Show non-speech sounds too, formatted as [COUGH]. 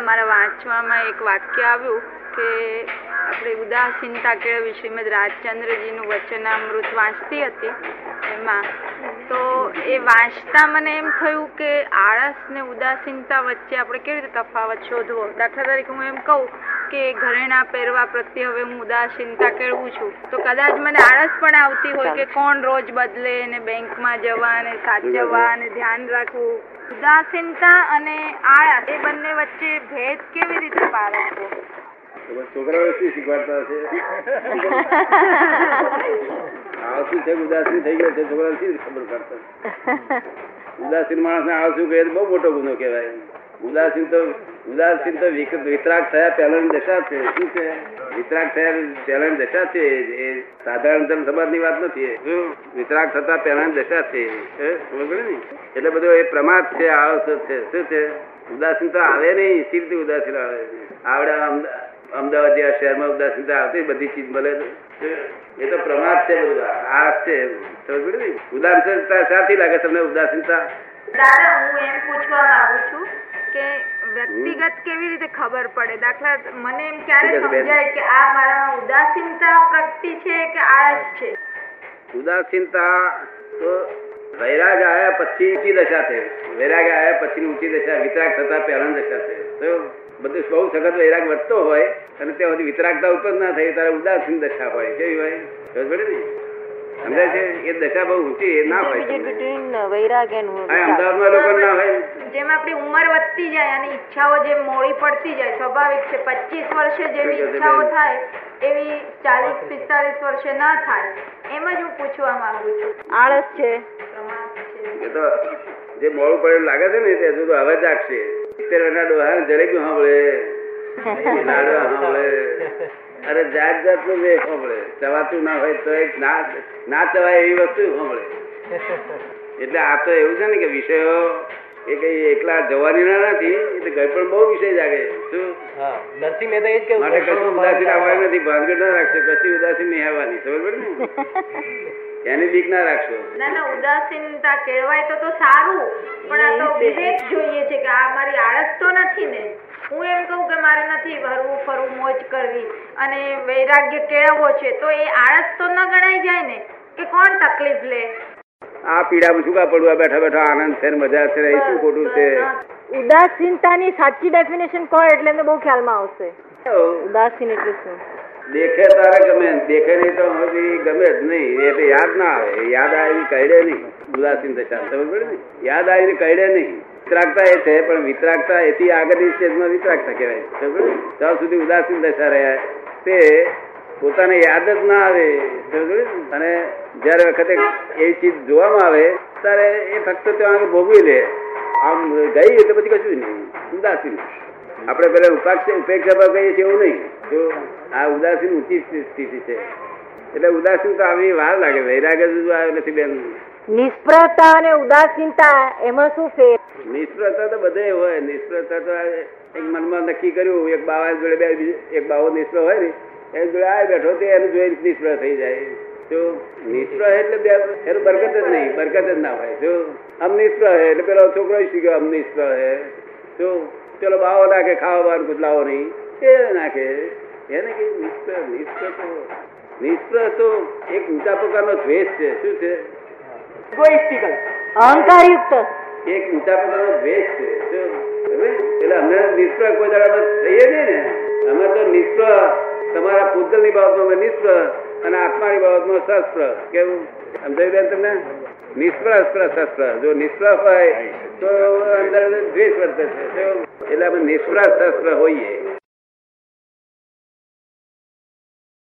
હમણાં મારા વાંચવામાં એક વાક્ય આવ્યું કે આપણે ઉદાસીનતા કેળવી શ્રીમદ રાજચંદ્રજીનું વચનામૃત વાંચતી હતી એમાં. તો એ વાંચતા મને એમ થયું કે આળસ ને ઉદાસીનતા વચ્ચે આપણે કેવી રીતે તફાવત શોધવો? દાખલા તરીકે હું એમ કહું કે ઘરેણા પહેરવા પ્રત્યે હવે હું ઉદાસીનતા કેળવું છું. તો કદાચ મને આળસ પણ આવતી હોય કે કોણ રોજ બદલે ને બેંકમાં જવા ને સાચવવા ને ધ્યાન રાખવું. ઉદાસીનતા અને આળસ, એ બંને વચ્ચે ભેદ કેવી રીતે પારખવો છોકરાઓ છે ઉદાસીન થઈ ગયો છે છોકરા શી ખબર કરતા ઉદાસીન માણસ ને આળસુ કહે બહુ મોટો ગુનો કહેવાય. ઉદાસીન તો ઉદાસીન તો વિતરાક થયા પહેલાની દશા છે. શું છે? વિતરાગ થયા પહેલાની દશા છે. એ સાધારણ જન સમાજની વાત નથી. શું વિતરાગ થતા પહેલાની દશા છે. ને? એટલે બધું એ પ્રમાદ છે, આળસ છે. શું છે? ઉદાસીન તો આવે નહીં. સી ઉદાસીન આવે? આવડે અમદા- અમદાવાદ જેવા શહેરમાં ઉદાસીનતા આવતી બધી ચીજ મળે. એ તો પ્રમાદ છે બધું. આ છે ઉદાસીનતા સાથી લાગે તમને ઉદાસીનતા? દાદા હું એમ પૂછવા માંગુ છું કે વ્યક્તિગત કેવી રીતે ખબર પડે? દાખલા મને એમ ક્યારે. સમજાય કે આ મારા ઉદાસીનતા પ્રગતિ છે કે આળસ છે? ઉદાસીનતા તો વૈરાગ આવ્યા પછી ઊંચી દશા છે. વૈરાગ આવ્યા પછી ઊંચી દશા વિતરાગ થતા પહેલા દશા તો બધું બહુ સખત વૈરાગ વધતો હોય અને ત્યાં સુધી વિતરાગતા ઉત્પન્ન ના થાય ત્યારે ઉદાસીન દશા હોય. કેવી હોય? ખબર પડે ને? સમજાય છે? એ દશા બહુ ઊંચી એ ના હોય અમદાવાદમાં લોકો ના હોય. જેમ આપણી ઉંમર વધતી જાય અને ઈચ્છાઓ જેમ મોડી પડતી જાય સ્વાભાવિક છે પચીસ વર્ષે જેવી ઈચ્છાઓ થાય એવી ચાલીસ પિસ્તાલીસ વર્ષે ના થાય એમ જ હું પૂછવા માંગુ છું. આળસ છે. એ તો જે મોડું પડેલું લાગે છે ને તે હજુ તો હવે જાગશે સિત્તેર વર્ષના ડોહા જલેબી સાંભળે લાડવા સાંભળે અરે જાત જાતનું બે સાંભળે ચવાતું ના હોય તો એક ના ના ચવાય એવી વસ્તુ સાંભળે એટલે આ તો એવું છે ને કે વિષયો એ કઈ એકલા જવાની ના નથી એટલે તો ઘર પણ બહુ વિષય જાગે. શું? નરસિંહ મહેતા એ જ કહ્યું માટે કશું ઉદાસી આવવાની નથી ભાનગઢ ના રાખશે કશી ઉદાસી નહીં આવવાની ખબર પડે ને? [LAUGHS] એની બીક ના રાખશો. ના ના ઉદાસીનતા કેળવાય તો તો સારું પણ આ તો વિવેક જોઈએ છે કે આ મારી આળસ તો નથી ને. હું એમ કહું કે મારે નથી હરવું ફરવું મોજ કરવી અને વૈરાગ્ય કેળવવો છે તો એ આળસ તો ન ગણાય જાય ને કે કોણ તકલીફ લે? આ પીડામાં શું કા પડવા? બેઠા બેઠા આનંદ છે મજા છે એ શું ખોટું છે? ઉદાસીનતાની સાચી ડેફિનેશન કહો એટલે એમને બહુ ખ્યાલમાં આવશે. ઉદાસીન એટલે શું? દેખે તારે ગમે દેખે નહીં તો હજી ગમે જ નહીં. એટલે યાદ ના આવે. યાદ આવીને કહેડે નહીં. ઉદાસીન દશા સમજ ને? યાદ આવીને કહેડે નહીં. વિતરાગતા એ છે પણ વિતરાગતા એથી આગળની સ્ટેજમાં વિતરાગતા કહેવાય. સમજ ત્યાં સુધી ઉદાસીન દશા રહ્યા તે પોતાને યાદ જ ના આવે? અને જ્યારે વખતે એ ચીજ જોવામાં આવે ત્યારે એ ફક્ત ત્યાં ભોગવી લે. આમ ગઈ એટલે પછી કશું નહીં. ઉદાસીન. આપણે પેલા ઉપાક્ષ ઉપેક્ષા પર કહીએ છીએ એવું નહીં. જો આ ઉદાસીન ઊંચી સ્થિતિ છે. એટલે ઉદાસીન તો આવી વાર લાગે. વૈરાગ જ આવે નથી બેન. નિષ્ફળતા અને ઉદાસીનતા એમાં શું ફેર? નિષ્ફળતા તો બધે હોય. નિષ્ફળતા તો એક મનમાં નક્કી કર્યું એક બાવા જોડે બે એક બાવો નિષ્ફળ હોય ને. એની જોડે બેઠો તે એનું જોઈ નિષ્ફળ થઈ જાય. જો નિષ્ફળ એટલે બે એનું બરકત જ નહીં બરકત જ ના હોય. જો આમ નિષ્ફળ હે એટલે પેલો છોકરો શીખ્યો આમ નિષ્ફળ હે જો ચલો બાવો નાખે ખાવા બાર કુતલાવો નહીં. એ નાખે. એને કે નિષ્ફળ નિષ્ફળ તો નિષ્ફળ તો એક ઊંચા પ્રકારનો દ્વેષ છે. શું છે? અહંકારયુક્ત. એક ઊંચા પ્રકારનો દ્વેષ છે. એટલે અમને નિષ્ફળ કોઈ દાડા થઈએ નહીં ને અમે તો નિષ્ફળ તમારા પૂતગલની બાબતમાં નિષ્ફળ અને આત્માની બાબતમાં શસ્ત્ર. કેવું? સમજાવી બેન તમને? નિષ્ફળ અસ્ત્ર શસ્ત્ર. જો નિષ્ફળ હોય તો અંદર દ્વેષ વર્તે છે. એટલે અમે નિષ્ફળ શસ્ત્ર હોઈએ.